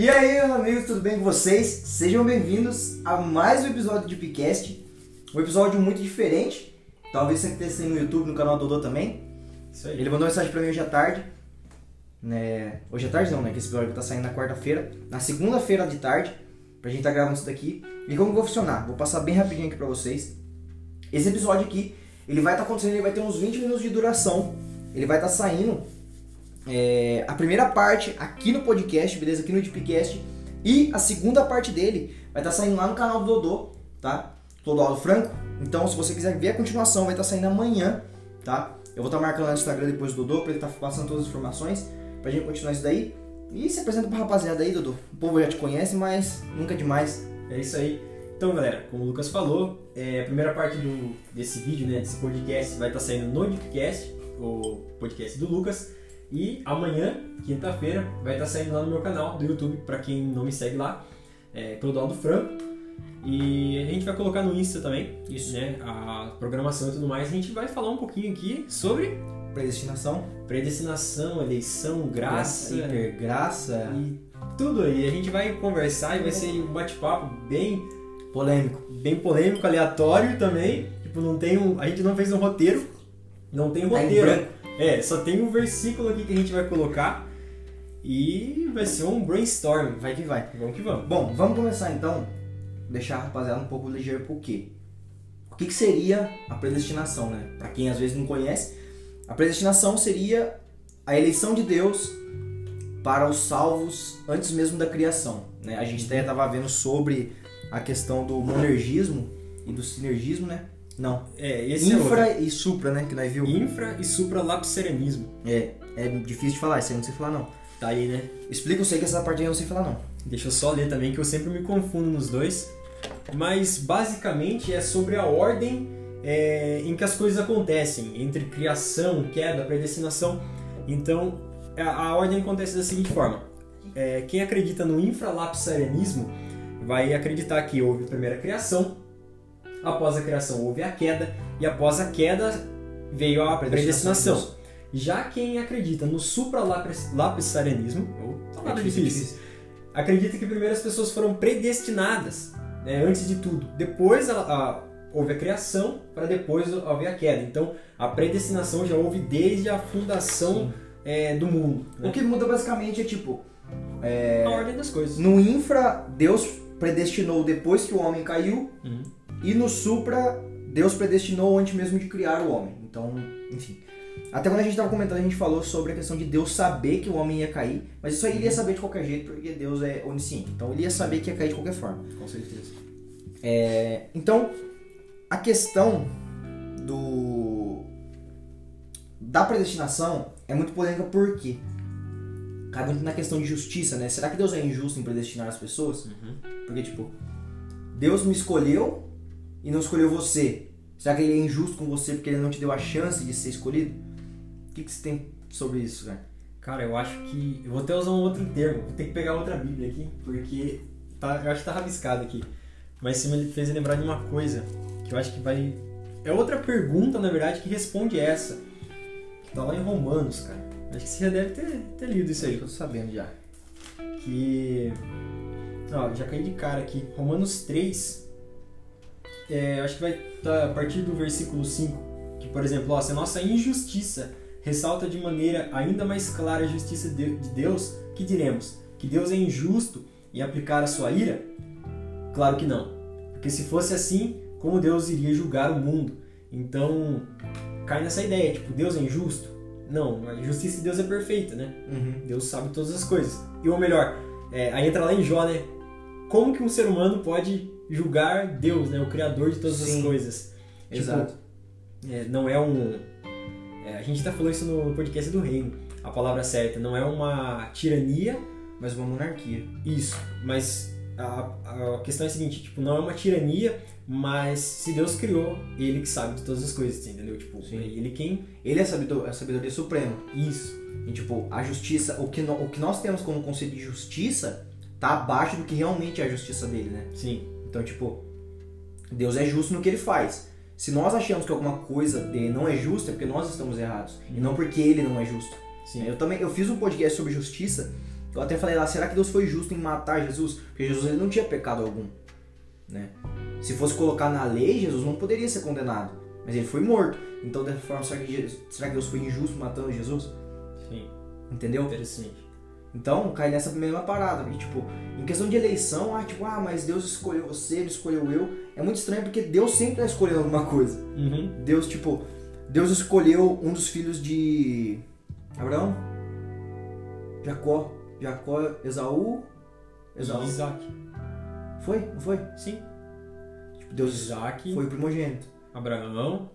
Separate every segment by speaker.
Speaker 1: E aí, meus amigos, tudo bem com vocês? Sejam bem-vindos a mais um episódio de Picast. Um episódio muito diferente. Talvez você esteja no YouTube, no canal do Dodô também.
Speaker 2: Isso aí.
Speaker 1: Ele mandou mensagem pra mim hoje à tarde. Né? Hoje à tarde não, né? Que esse episódio tá saindo na quarta-feira. Na segunda-feira de tarde. Pra gente tá gravando isso daqui. E como que vai funcionar? Vou passar bem rapidinho aqui pra vocês. Esse episódio aqui, ele vai estar acontecendo, ele vai ter uns 20 minutos de duração. Ele vai estar saindo é, a primeira parte aqui no podcast, beleza? Aqui no Deepcast. E a segunda parte dele vai estar saindo lá no canal do Dodô, tá? Clodoaldo Franco. Então, se você quiser ver a continuação, vai estar saindo amanhã, tá? Eu vou estar marcando lá no Instagram depois do Dodô, pra ele estar passando todas as informações, pra gente continuar isso daí. E se apresenta pra rapaziada aí, Dodô. O povo já te conhece, mas nunca é demais.
Speaker 2: É isso aí. Então, galera, como o Lucas falou, é, a primeira parte do, desse vídeo, né, desse podcast, vai estar saindo no Deepcast, o podcast do Lucas. E amanhã, quinta-feira, vai estar saindo lá no meu canal do YouTube, para quem não me segue lá, é Clodoaldo Franco. E a gente vai colocar no Insta também,
Speaker 1: Isso.
Speaker 2: né, a programação e tudo mais. A gente vai falar um pouquinho aqui sobre
Speaker 1: Predestinação,
Speaker 2: predestinação, eleição, graça,
Speaker 1: hipergraça,
Speaker 2: e tudo aí. A gente vai conversar e vai ser um bate-papo bem
Speaker 1: polêmico.
Speaker 2: bem polêmico, aleatório também. Tipo, não tem um, a gente não fez um roteiro, não tem um
Speaker 1: Tá
Speaker 2: roteiro. É, só tem um versículo aqui que a gente vai colocar e vai ser um brainstorm.
Speaker 1: Vai que vai.
Speaker 2: Vamos que vamos.
Speaker 1: Bom, vamos começar então. Deixar a rapaziada um pouco ligeiro por quê? O que, que seria a predestinação, né? Pra quem às vezes não conhece, a predestinação seria a eleição de Deus para os salvos antes mesmo da criação. Né? A gente até estava vendo sobre a questão do monergismo e do sinergismo, né? Não.
Speaker 2: É, esse
Speaker 1: Infra e supra, né? Que nós viu.
Speaker 2: é infra e supralapsarianismo.
Speaker 1: É, é difícil de falar, isso aí não sei falar não.
Speaker 2: Tá aí, né?
Speaker 1: Explica, eu sei que essa parte aí eu não sei falar não.
Speaker 2: Deixa eu só ler também que eu sempre me confundo nos dois. Mas basicamente é sobre a ordem é, em que as coisas acontecem, entre criação, queda, predestinação. Então a, a ordem acontece da seguinte forma: É, quem acredita no infralapsarianismo vai acreditar que houve a primeira criação, após a criação houve a queda, e após a queda veio a
Speaker 1: Predestinação.
Speaker 2: Já quem acredita no supralapsarianismo, ou palavra difícil, acredita que primeiro as pessoas foram predestinadas, né, antes de tudo. Depois a- a- houve a criação, para depois houve a queda. Então a predestinação já houve desde a fundação é, do mundo.
Speaker 1: O
Speaker 2: Né?
Speaker 1: que muda basicamente é tipo,
Speaker 2: A ordem das coisas.
Speaker 1: no infra, Deus predestinou depois que o homem caiu,
Speaker 2: Uhum.
Speaker 1: E no supra, Deus predestinou antes mesmo de criar o homem. Então, enfim. Até quando a gente estava comentando, a gente falou sobre a questão de Deus saber que o homem ia cair, mas isso aí ele ia saber de qualquer jeito, porque Deus é onisciente. Então ele ia saber que ia cair de qualquer forma.
Speaker 2: Com certeza.
Speaker 1: É, então, a questão do da predestinação é muito polêmica porque cai muito na questão de justiça, né? Será que Deus é injusto em predestinar as pessoas?
Speaker 2: Uhum.
Speaker 1: Porque, tipo, Deus me escolheu e não escolheu você. Será que ele é injusto com você porque ele não te deu a chance de ser escolhido? O que, que você tem sobre isso, cara?
Speaker 2: Cara, eu acho que. Eu vou até usar um outro termo, vou ter que pegar outra Bíblia aqui, porque tá, eu acho que tá rabiscado aqui. Mas você me fez lembrar de uma coisa que eu acho que vai. É outra pergunta, na verdade, que responde essa. Que tá lá em Romanos, cara. Acho que você já deve ter, ter lido isso aí.
Speaker 1: Eu tô sabendo já.
Speaker 2: que. Ó, já caí de cara aqui. Romanos 3. É, acho que vai estar a partir do versículo 5. Que, por exemplo, ó, se a nossa injustiça ressalta de maneira ainda mais clara a justiça de de Deus, que diremos? Que Deus é injusto em aplicar a sua ira? Claro que não. Porque se fosse assim, como Deus iria julgar o mundo? Então, cai nessa ideia, tipo, Deus é injusto? Não, a justiça de Deus é perfeita, né?
Speaker 1: Uhum.
Speaker 2: Deus sabe todas as coisas. E ou melhor, é, aí entra lá em Jó, né? Como que um ser humano pode julgar Deus, né? O Criador de todas
Speaker 1: Sim.
Speaker 2: as coisas. Tipo,
Speaker 1: Exato.
Speaker 2: é, não é um. é, a gente até falou isso no podcast do Reino. A palavra certa não é uma tirania,
Speaker 1: Mas uma monarquia.
Speaker 2: isso. Mas a, a questão é a seguinte: tipo, não é uma tirania, mas se Deus criou, Ele que sabe de todas as coisas, entendeu? Tipo,
Speaker 1: Sim.
Speaker 2: é Ele quem.
Speaker 1: Ele é a sabedoria, a sabedoria suprema.
Speaker 2: Isso.
Speaker 1: E, tipo, a justiça, o que, no- o que nós temos como conceito de justiça, tá abaixo do que realmente é a justiça dele, né?
Speaker 2: Sim.
Speaker 1: Então, tipo, Deus é justo no que ele faz. Se nós achamos que alguma coisa dele não é justa, é porque nós estamos errados. E não porque ele não é justo.
Speaker 2: Sim.
Speaker 1: Eu também eu fiz um podcast sobre justiça Eu até falei lá, será que Deus foi justo em matar Jesus? Porque Jesus ele não tinha pecado algum, né? Se fosse colocar na lei, Jesus não poderia ser condenado, mas ele foi morto. Então, dessa forma, será que, Jesus, será que Deus foi injusto matando Jesus?
Speaker 2: Sim.
Speaker 1: Entendeu?
Speaker 2: Interessante.
Speaker 1: Então, cai nessa mesma parada. E, tipo, em questão de eleição, ah, tipo, ah, mas Deus escolheu você, não escolheu eu. É muito estranho porque Deus sempre tá escolhendo alguma coisa.
Speaker 2: Uhum.
Speaker 1: Deus, tipo, Deus escolheu um dos filhos de Abraão, Jacó, Jacó, Esaú, Esaú.
Speaker 2: Isaac.
Speaker 1: Foi? Não foi?
Speaker 2: Sim.
Speaker 1: Tipo, Deus
Speaker 2: Isaac,
Speaker 1: foi o primogênito.
Speaker 2: Abraão.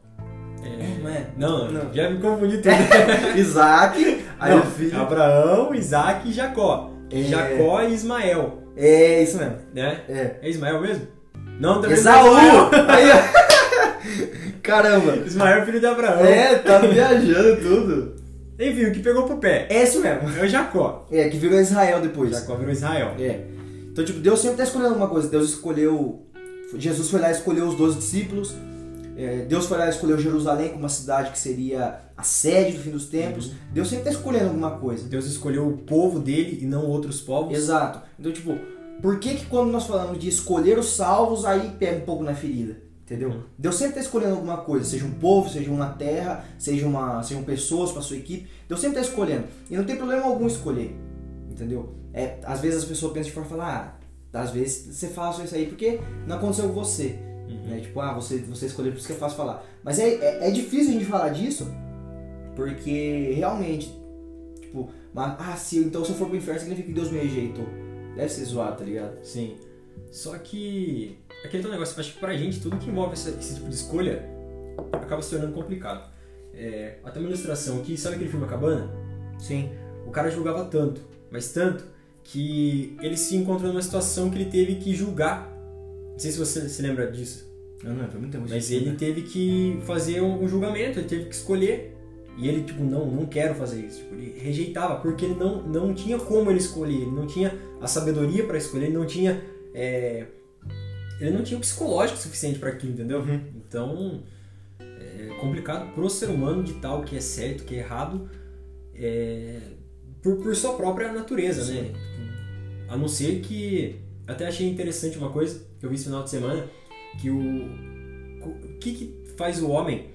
Speaker 2: é,
Speaker 1: Não é?
Speaker 2: Não,
Speaker 1: Não.
Speaker 2: já me confundi tudo.
Speaker 1: Isaac, aí
Speaker 2: Não,
Speaker 1: o filho.
Speaker 2: Abraão, Isaac e Jacó.
Speaker 1: É.
Speaker 2: Jacó e Ismael,
Speaker 1: É isso mesmo.
Speaker 2: né?
Speaker 1: É.
Speaker 2: É Ismael mesmo? Não, também
Speaker 1: Esaú!
Speaker 2: não é.
Speaker 1: Aí. Caramba!
Speaker 2: Ismael é filho de Abraão.
Speaker 1: É, tá viajando tudo.
Speaker 2: Enfim, o que pegou pro pé
Speaker 1: É isso mesmo.
Speaker 2: é o Jacó.
Speaker 1: É, que virou Israel depois.
Speaker 2: Jacó virou Israel.
Speaker 1: É. Então, tipo, Deus sempre tá escolhendo alguma coisa. Deus escolheu. Jesus foi lá e escolheu os 12 discípulos. É, Deus foi lá e escolheu Jerusalém como uma cidade que seria a sede do fim dos tempos. Deus sempre tá escolhendo alguma coisa.
Speaker 2: Deus escolheu o povo dele e não outros povos.
Speaker 1: Exato. Então, tipo, por que que quando nós falamos de escolher os salvos, aí pega um pouco na ferida? Entendeu?
Speaker 2: Uhum.
Speaker 1: Deus sempre está escolhendo alguma coisa, seja um povo, seja uma terra, seja uma, sejam pessoas para sua equipe. Deus sempre está escolhendo. E não tem problema algum escolher. Entendeu? É, às vezes as pessoas pensam de forma falar, ah, às vezes você fala só isso aí porque não aconteceu com você.
Speaker 2: Uhum.
Speaker 1: Né? Tipo, ah, você, você escolheu, por isso que é fácil falar. Mas é, é, é difícil a gente falar disso, porque realmente, tipo, mas, ah, se, então se eu for pro inferno significa que Deus me rejeitou. Deve ser zoado, tá ligado?
Speaker 2: Sim. Só que aquele negócio, acho que pra gente tudo que envolve essa- esse tipo de escolha acaba se tornando complicado. É, até uma ilustração aqui, sabe aquele filme A Cabana?
Speaker 1: Sim.
Speaker 2: O cara julgava tanto, mas tanto, que ele se encontrou numa situação que ele teve que julgar. Não sei se você se lembra disso.
Speaker 1: Não, não, foi muito tempo.
Speaker 2: Mas ele teve que fazer um julgamento, ele teve que escolher. E ele, tipo, não, não quero fazer isso. Tipo, ele rejeitava, porque ele não, não tinha como ele escolher, ele não tinha a sabedoria para escolher, ele não tinha. é, ele não tinha o psicológico suficiente para aquilo, entendeu?
Speaker 1: Uhum.
Speaker 2: Então, é complicado pro ser humano ditar o que é certo, que é errado, é, por, por sua própria natureza, né? A não ser que. Até achei interessante uma coisa eu vi esse final de semana, que o. O que, que faz o homem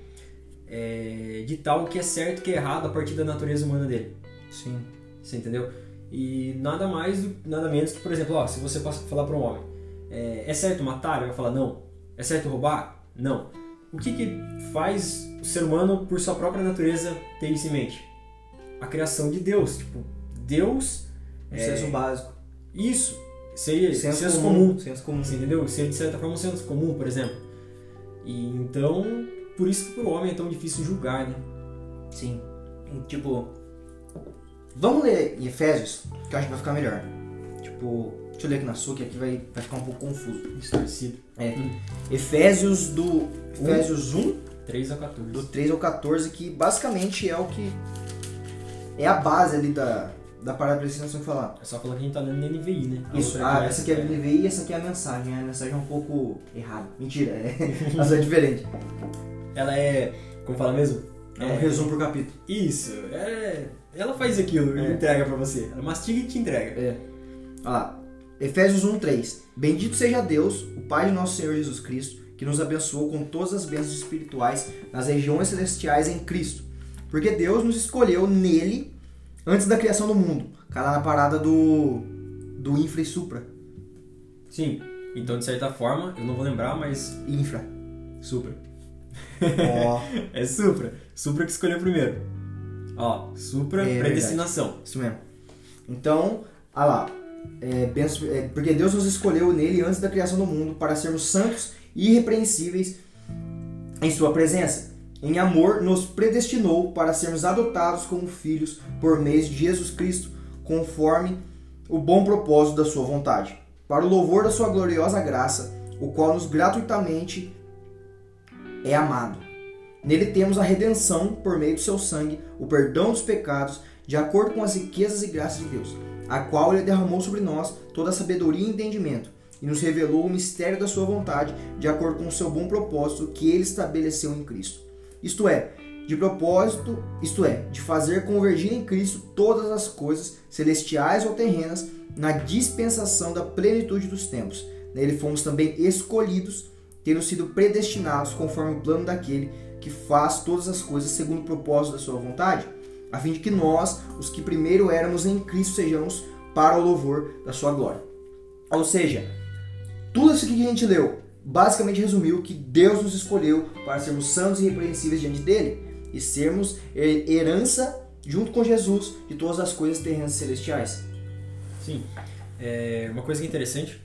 Speaker 2: é, ditar o que é certo que é errado a partir da natureza humana dele?
Speaker 1: Sim.
Speaker 2: Você entendeu? E nada mais, nada menos que, por exemplo, ó, se você passa- falar para um homem, é, é certo matar? Ele vai falar não. É certo roubar? Não. O que, que faz o ser humano, por sua própria natureza, ter isso em mente? A criação de Deus. Tipo, Deus.
Speaker 1: Um senso básico.
Speaker 2: Isso. Seria senso, comum.
Speaker 1: Senso comum.
Speaker 2: Você entendeu? Seria de certa forma um senso comum, por exemplo. E então, por isso que pro homem é tão difícil julgar, né?
Speaker 1: Sim. Tipo, vamos ler em Efésios, que eu acho que vai ficar melhor. Tipo, deixa eu ler aqui na sua, que aqui vai, vai ficar um pouco confuso.
Speaker 2: Distorcido.
Speaker 1: É. Efésios do. Efésios 1,
Speaker 2: 3 a 14.
Speaker 1: do 3 ao 14, que basicamente é o que. É a base ali da, da parada que nós vamos falar.
Speaker 2: É só falar que a gente tá lendo NVI, né? A
Speaker 1: Isso, ah, essa aqui é a NVI e essa aqui é a mensagem. A mensagem é um pouco errada. Mentira, é, ela é diferente.
Speaker 2: Ela é. Como fala mesmo?
Speaker 1: É um resumo por capítulo.
Speaker 2: Isso. É, ela faz aquilo e
Speaker 1: É.
Speaker 2: entrega pra você. Ela mastiga e te entrega.
Speaker 1: É. Olha lá. Efésios 1:3. Bendito seja Deus, o Pai de nosso Senhor Jesus Cristo, que nos abençoou com todas as bênçãos espirituais nas regiões celestiais em Cristo. Porque Deus nos escolheu nele antes da criação do mundo. Cara, na parada do do infra e supra.
Speaker 2: Sim. Então, de certa forma, eu não vou lembrar, mas.
Speaker 1: Infra.
Speaker 2: Supra.
Speaker 1: Ó,
Speaker 2: É Supra. Supra que escolheu primeiro. Ó, Supra,
Speaker 1: É
Speaker 2: predestinação.
Speaker 1: isso mesmo. Então, olha lá. É, benção- é, porque Deus nos escolheu nele antes da criação do mundo para sermos santos e irrepreensíveis em sua presença. Em amor, nos predestinou para sermos adotados como filhos por meio de Jesus Cristo, conforme o bom propósito da sua vontade, para o louvor da sua gloriosa graça, o qual nos gratuitamente é amado. Nele temos a redenção por meio do seu sangue, o perdão dos pecados, de acordo com as riquezas e graças de Deus, a qual ele derramou sobre nós toda a sabedoria e entendimento, e nos revelou o mistério da sua vontade, de acordo com o seu bom propósito que ele estabeleceu em Cristo. Isto é, de propósito, isto é, de fazer convergir em Cristo todas as coisas, celestiais ou terrenas, na dispensação da plenitude dos tempos. Nele fomos também escolhidos, tendo sido predestinados conforme o plano daquele que faz todas as coisas segundo o propósito da sua vontade, a fim de que nós, os que primeiro éramos em Cristo, sejamos para o louvor da sua glória. Ou seja, tudo isso que a gente leu basicamente resumiu que Deus nos escolheu para sermos santos e irrepreensíveis diante dele e sermos herança junto com Jesus de todas as coisas terrenas celestiais.
Speaker 2: Sim. É, uma coisa interessante,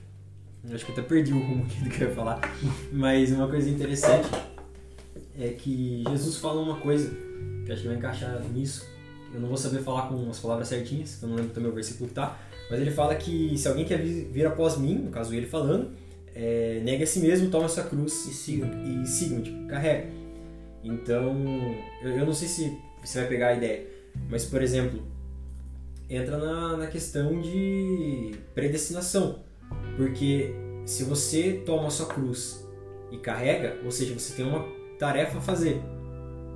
Speaker 2: acho que até perdi o rumo aqui do que eu ia falar, mas uma coisa interessante é que Jesus fala uma coisa que acho que vai encaixar nisso. Eu não vou saber falar com as palavras certinhas, eu não lembro também o versículo que tá, mas ele fala que se alguém quer vir após mim, no caso ele falando, é, negue a si mesmo, toma a sua cruz
Speaker 1: e siga.
Speaker 2: E siga, tipo, carrega. Então, eu, eu não sei se você vai pegar a ideia, mas por exemplo, entra na, na questão de predestinação. Porque se você toma a sua cruz e carrega, ou seja, você tem uma tarefa a fazer.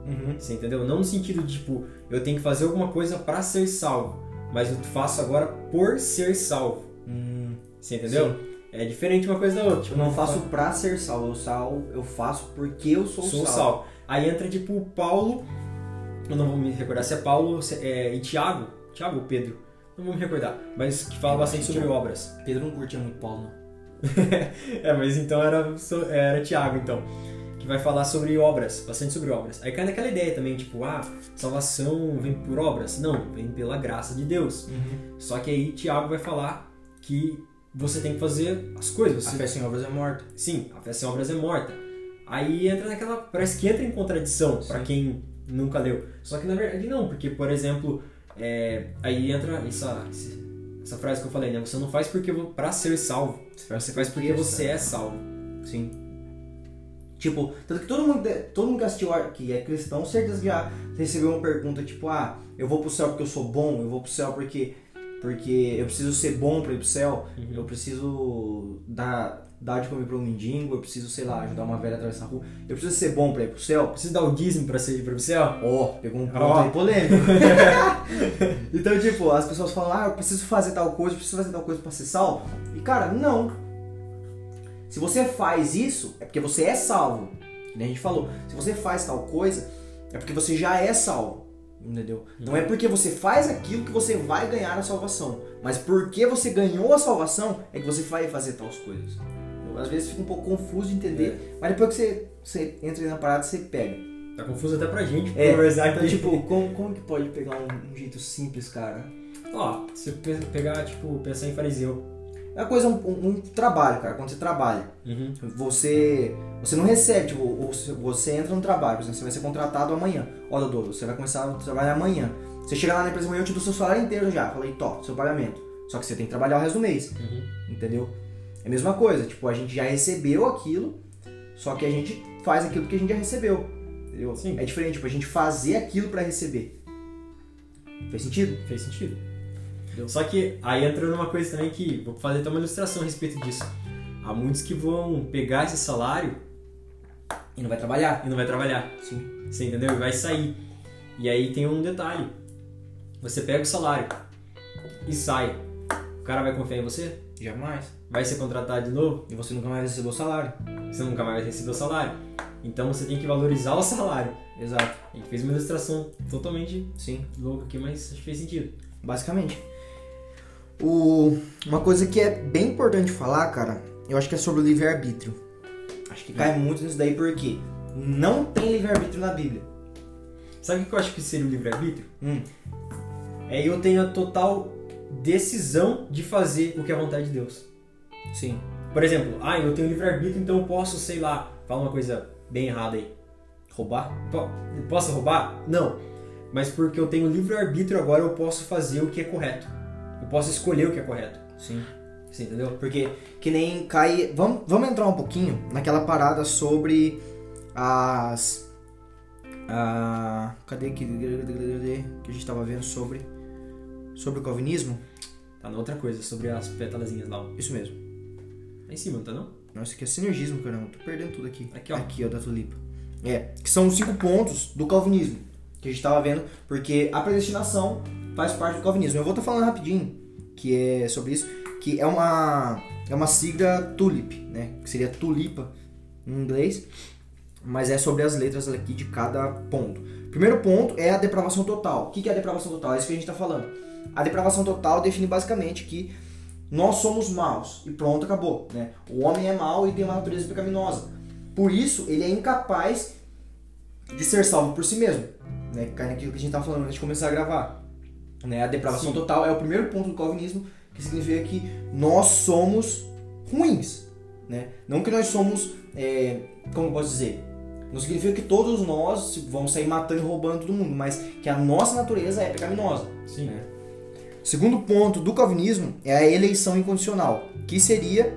Speaker 2: Uhum. Você entendeu? Não no sentido de tipo, eu tenho que fazer alguma coisa para ser salvo, mas eu faço agora por ser salvo. Hum. Você entendeu? Sim. É diferente uma coisa da outra.
Speaker 1: Tipo, eu não faço pra ser salvo, eu, sal, eu faço porque eu sou, sou salvo. salvo.
Speaker 2: Aí entra tipo Paulo, eu não vou me recordar se é Paulo é, e Tiago, Tiago ou Pedro, não vou me recordar, mas que fala bastante sobre Tiago. obras.
Speaker 1: Pedro não curtia muito Paulo, não.
Speaker 2: é, mas então era, era Tiago, então. Que vai falar sobre obras, bastante sobre obras. Aí cai naquela ideia também, tipo, ah, salvação vem por obras? Não, vem pela graça de Deus. Uhum. Só que aí Tiago vai falar que você tem que fazer as coisas.
Speaker 1: A fé sem obras é morta.
Speaker 2: Sim, a fé sem obras é morta. Aí entra naquela. Parece que entra em contradição para quem nunca leu. Só que na verdade não, porque, por exemplo, é, aí entra essa, essa frase que eu falei, né? Você não faz porque para ser salvo. Você faz porque você é salvo.
Speaker 1: Sim. Tipo, tanto que todo mundo, todo mundo que assistiu que é cristão, certeza já recebeu uma pergunta tipo, ah, eu vou pro céu porque eu sou bom, eu vou pro céu porque porque eu preciso ser bom para ir pro céu, uhum. eu preciso dar, dar de comer para um mendigo, eu preciso, sei lá, ajudar uma velha a atravessar a rua, eu preciso ser bom para ir pro céu.
Speaker 2: Preciso dar o dízimo para ir pro céu?
Speaker 1: Ó, oh, pegou um ponto oh. aí polêmico. então, tipo, as pessoas falam, ah, eu preciso fazer tal coisa, eu preciso fazer tal coisa para ser salvo. E, cara, não. Se você faz isso, é porque você é salvo. Como a gente falou, se você faz tal coisa, é porque você já é salvo. Entendeu? Não é porque você faz aquilo que você vai ganhar a salvação, mas porque você ganhou a salvação é que você vai fazer tais coisas. Às vezes fica um pouco confuso de entender, é. mas depois que você, você entra na parada, você pega.
Speaker 2: Tá confuso até pra gente,
Speaker 1: é, conversar então, tipo, como, como que pode pegar um, um jeito simples, cara?
Speaker 2: Ó, se pegar, tipo, pensar em fariseu.
Speaker 1: É uma coisa, um, um, trabalho, cara. Quando você trabalha, uhum. você você não recebe, tipo, você entra no trabalho, por exemplo, você vai ser contratado amanhã. Ó, Dodô, você vai começar a trabalhar amanhã. Você chega lá na empresa amanhã, eu te dou seu salário inteiro já. Falei, top, seu pagamento. Só que você tem que trabalhar o resto do mês. Uhum. Entendeu? É a mesma coisa, tipo, a gente já recebeu aquilo, só que a gente faz aquilo que a gente já recebeu. Entendeu? Sim. É diferente, tipo, a gente fazer aquilo para receber. Fez sentido?
Speaker 2: Fez sentido. Só que aí entra numa coisa também que vou fazer até uma ilustração a respeito disso. Há muitos que vão pegar esse salário
Speaker 1: e não vai trabalhar.
Speaker 2: E não vai trabalhar.
Speaker 1: Sim.
Speaker 2: Você entendeu? E vai sair. E aí tem um detalhe. Você pega o salário e sai. O cara vai confiar em você?
Speaker 1: Jamais.
Speaker 2: Vai ser contratado de novo?
Speaker 1: E você nunca mais vai receber o salário.
Speaker 2: Você nunca mais vai receber o salário. Então você tem que valorizar o salário.
Speaker 1: Exato.
Speaker 2: A gente fez uma ilustração totalmente
Speaker 1: Sim.
Speaker 2: louca aqui, mas acho que fez sentido.
Speaker 1: Basicamente. O... Uma coisa que é bem importante falar, cara, eu acho que é sobre o livre-arbítrio. Acho que cai muito nisso daí porque não tem livre-arbítrio na Bíblia.
Speaker 2: Sabe o que eu acho que seria o livre-arbítrio? Hum. É eu tenho a total decisão de fazer o que é a vontade de Deus.
Speaker 1: Sim.
Speaker 2: Por exemplo, ah, eu tenho livre-arbítrio, então eu posso, sei lá, falar uma coisa bem errada aí.
Speaker 1: Roubar?
Speaker 2: Posso roubar? Não. Mas porque eu tenho livre-arbítrio agora eu posso fazer o que é correto. Eu posso escolher o que é correto.
Speaker 1: Sim. Você entendeu? Porque que nem cai. Vamos, vamos entrar um pouquinho naquela parada sobre as. A, cadê que, que a gente tava vendo sobre. Sobre o calvinismo?
Speaker 2: Tá na outra coisa, sobre as pétalazinhas lá.
Speaker 1: Isso mesmo.
Speaker 2: Lá em cima, não tá não?
Speaker 1: Nossa, isso aqui é sinergismo, caramba. Tô perdendo tudo aqui.
Speaker 2: Aqui, ó.
Speaker 1: Aqui, ó, da tulipa. É, que são os cinco pontos do calvinismo que a gente estava vendo, porque a predestinação faz parte do calvinismo. Eu vou estar falando rapidinho que é sobre isso, que é uma é uma sigla tulip, né? Que seria tulipa em inglês, mas é sobre as letras aqui de cada ponto. Primeiro ponto é a depravação total. O que é a depravação total? É isso que a gente está falando. A depravação total define basicamente que nós somos maus e pronto, acabou. Né? O homem é mau e tem uma natureza pecaminosa. Por isso, ele é incapaz de ser salvo por si mesmo. Né? Cai naquilo que a gente estava falando antes de começar a gravar. Né? A depravação Sim. total é o primeiro ponto do calvinismo, que significa que nós somos ruins. Né? Não que nós somos, é, como eu posso dizer, não significa que todos nós vamos sair matando e roubando todo mundo, mas que a nossa natureza é pecaminosa.
Speaker 2: Sim. Né?
Speaker 1: Segundo ponto do calvinismo é a eleição incondicional, que seria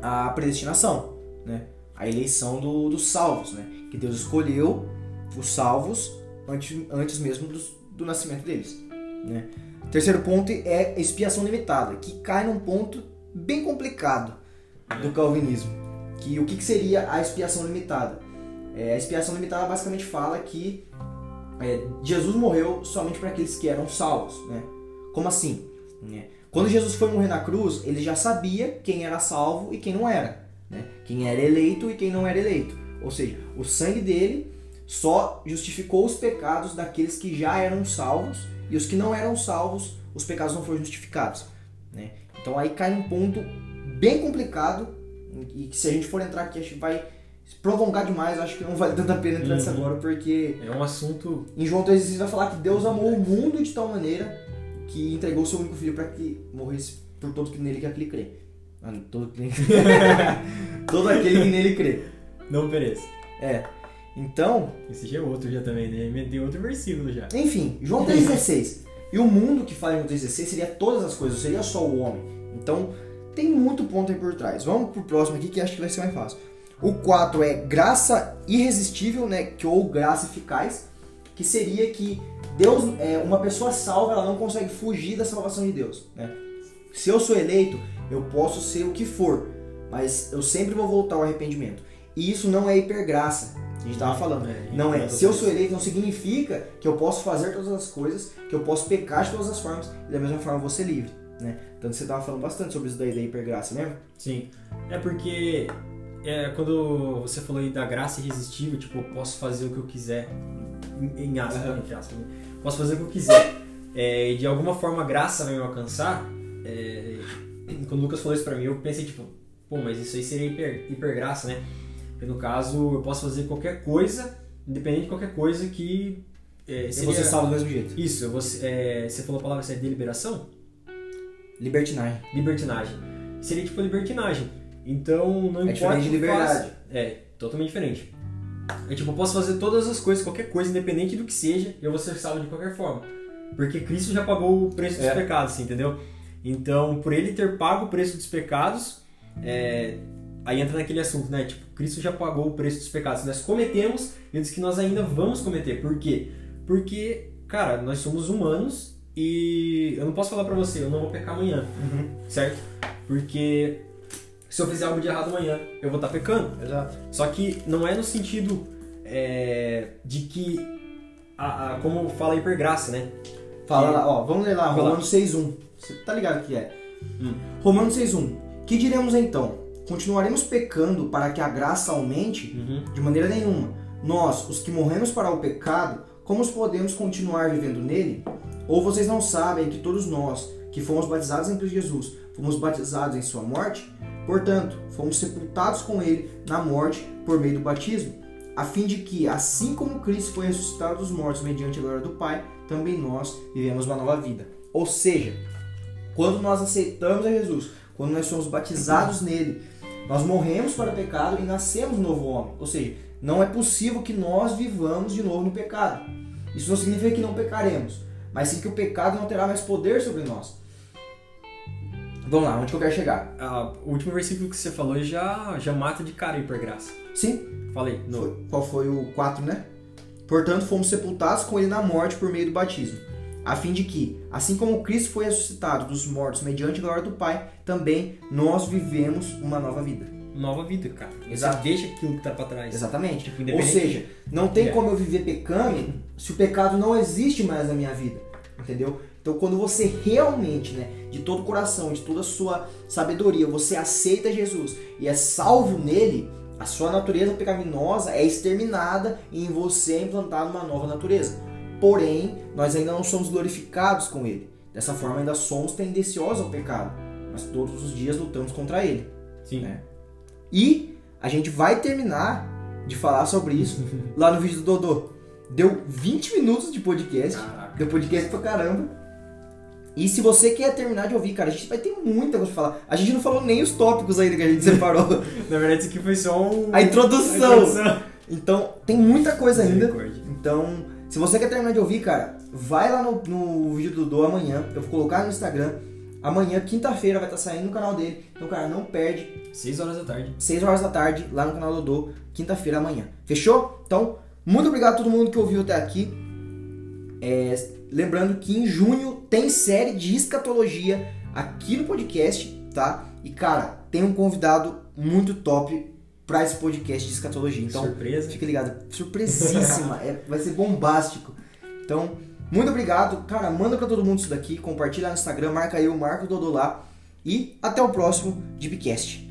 Speaker 1: a predestinação, né? a eleição do, dos salvos, né? que Deus escolheu os salvos antes, antes mesmo do, do nascimento deles. Né? Terceiro ponto é expiação limitada, que cai num ponto bem complicado do calvinismo. Que o que, que seria a expiação limitada? É, a expiação limitada basicamente fala que é, Jesus morreu somente para aqueles que eram salvos, né? Como assim? Né? Quando Jesus foi morrer na cruz, ele já sabia quem era salvo e quem não era. Né? Quem era eleito e quem não era eleito. Ou seja, o sangue dele só justificou os pecados daqueles que já eram salvos e os que não eram salvos, os pecados não foram justificados. Né? Então aí cai um ponto bem complicado e que se a gente for entrar aqui a gente vai prolongar demais, acho que não vale tanta pena entrar nessa uhum. agora, porque.
Speaker 2: É um assunto.
Speaker 1: Em João 3,16 vai falar que Deus amou o mundo de tal maneira que entregou o seu único filho para que morresse por todo que nele que aquele crê. Ah, todo, que... todo aquele que nele crê.
Speaker 2: Não pereça.
Speaker 1: É. Então.
Speaker 2: Esse já é outro já também, né? Tem outro versículo já.
Speaker 1: Enfim, João 3,16. e o mundo que fala em João 3,16 seria todas as coisas, seria só o homem. Então, tem muito ponto aí por trás. Vamos pro próximo aqui que acho que vai ser mais fácil. O 4 é graça irresistível, né? Que, ou graça eficaz, que seria que Deus, é, uma pessoa salva, ela não consegue fugir da salvação de Deus. Né? Se eu sou eleito, eu posso ser o que for, mas eu sempre vou voltar ao arrependimento. E isso não é hipergraça. A gente estava falando. É, não é. Se eu sou eleito, não significa que eu posso fazer todas as coisas, que eu posso pecar de todas as formas e da mesma forma vou ser livre. Né? Então você estava falando bastante sobre isso daí da hipergraça, lembra?
Speaker 2: Sim. É porque é, quando você falou aí da graça irresistível, tipo, eu posso fazer o que eu quiser, em aspas, uhum. entre aspas, né? posso fazer o que eu quiser, é, e de alguma forma a graça vai me alcançar, é, quando o Lucas falou isso pra mim, eu pensei, tipo, pô, mas isso aí seria hiper, hiper graça, né? Porque no caso, eu posso fazer qualquer coisa, independente de qualquer coisa que...
Speaker 1: É, seria... você salva do mesmo jeito.
Speaker 2: Isso, você, é, você falou a palavra, é deliberação?
Speaker 1: Libertinagem.
Speaker 2: Libertinagem. Seria tipo libertinagem então, não
Speaker 1: é
Speaker 2: importa.
Speaker 1: É de liberdade.
Speaker 2: É, totalmente diferente. É tipo, eu posso fazer todas as coisas, qualquer coisa, independente do que seja, eu vou ser salvo de qualquer forma. Porque Cristo já pagou o preço dos é. pecados, assim, entendeu? Então, por ele ter pago o preço dos pecados, é, aí entra naquele assunto, né? Tipo, Cristo já pagou o preço dos pecados. Nós cometemos, e diz que nós ainda vamos cometer. Por quê? Porque, cara, nós somos humanos e eu não posso falar pra você, eu não vou pecar amanhã, uhum. certo? Porque se eu fizer algo de errado amanhã, eu vou estar pecando.
Speaker 1: Exato.
Speaker 2: Só que não é no sentido é, de que, a, a, como fala a hipergraça, né?
Speaker 1: Fala lá, ó, vamos ler lá, Romanos 6.1. Você tá ligado o que é? Hum. Romanos 6.1. Que diremos então? Continuaremos pecando para que a graça aumente? Uhum. De maneira nenhuma. Nós, os que morremos para o pecado, como podemos continuar vivendo nele? Ou vocês não sabem que todos nós, que fomos batizados em Cristo Jesus, fomos batizados em sua morte? Portanto, fomos sepultados com ele na morte por meio do batismo, a fim de que, assim como Cristo foi ressuscitado dos mortos mediante a glória do Pai, também nós vivemos uma nova vida. Ou seja, quando nós aceitamos a Jesus, quando nós somos batizados nele, nós morremos para o pecado e nascemos novo homem. Ou seja, não é possível que nós vivamos de novo no pecado. Isso não significa que não pecaremos, mas sim que o pecado não terá mais poder sobre nós. Vamos lá, onde que eu quero chegar?
Speaker 2: Ah, o último versículo que você falou já, já mata de cara por graça.
Speaker 1: Sim.
Speaker 2: Falei.
Speaker 1: No... Foi, qual foi o 4, né? Portanto, fomos sepultados com ele na morte por meio do batismo, a fim de que, assim como Cristo foi ressuscitado dos mortos mediante a glória do Pai, também nós vivemos uma nova vida.
Speaker 2: nova vida, cara. Você
Speaker 1: Exato.
Speaker 2: deixa aquilo que tá pra trás.
Speaker 1: Exatamente.
Speaker 2: Tipo,
Speaker 1: Ou seja, não tem
Speaker 2: É.
Speaker 1: como eu viver pecando se o pecado não existe mais na minha vida. Entendeu? Então quando você realmente, né, de todo o coração, de toda a sua sabedoria, você aceita Jesus e é salvo nele, a sua natureza pecaminosa é exterminada e em você é implantada uma nova natureza. Porém, nós ainda não somos glorificados com ele. Dessa forma ainda somos tendenciosos ao pecado, mas todos os dias lutamos contra ele.
Speaker 2: Sim.
Speaker 1: né? E a gente vai terminar de falar sobre isso lá no vídeo do Dodô. Deu 20 minutos de podcast.
Speaker 2: Caraca.
Speaker 1: Deu podcast pra caramba. E se você quer terminar de ouvir, cara, a gente vai ter muita coisa pra falar. A gente não falou nem os tópicos ainda que a gente separou.
Speaker 2: Na verdade, isso aqui foi só um...
Speaker 1: A introdução.
Speaker 2: a introdução.
Speaker 1: Então, tem muita coisa ainda. Então, se você quer terminar de ouvir, cara, vai lá no, no vídeo do Dodô amanhã. Eu vou colocar no Instagram. Amanhã, quinta-feira, vai estar saindo no canal dele. Então, cara, não perde.
Speaker 2: 6 horas da tarde.
Speaker 1: 6 horas da tarde, lá no canal do Dodô, quinta-feira amanhã. Fechou? Então, muito obrigado a todo mundo que ouviu até aqui. É, lembrando que em junho tem série de escatologia aqui no podcast, tá? E cara, tem um convidado muito top pra esse podcast de escatologia. Então,
Speaker 2: Surpresa.
Speaker 1: fica ligado. Surpresíssima. é, vai ser bombástico. Então, muito obrigado. Cara, manda pra todo mundo isso daqui. Compartilha no Instagram. Marca eu, marca o Dodô lá. E até o próximo Deepcast.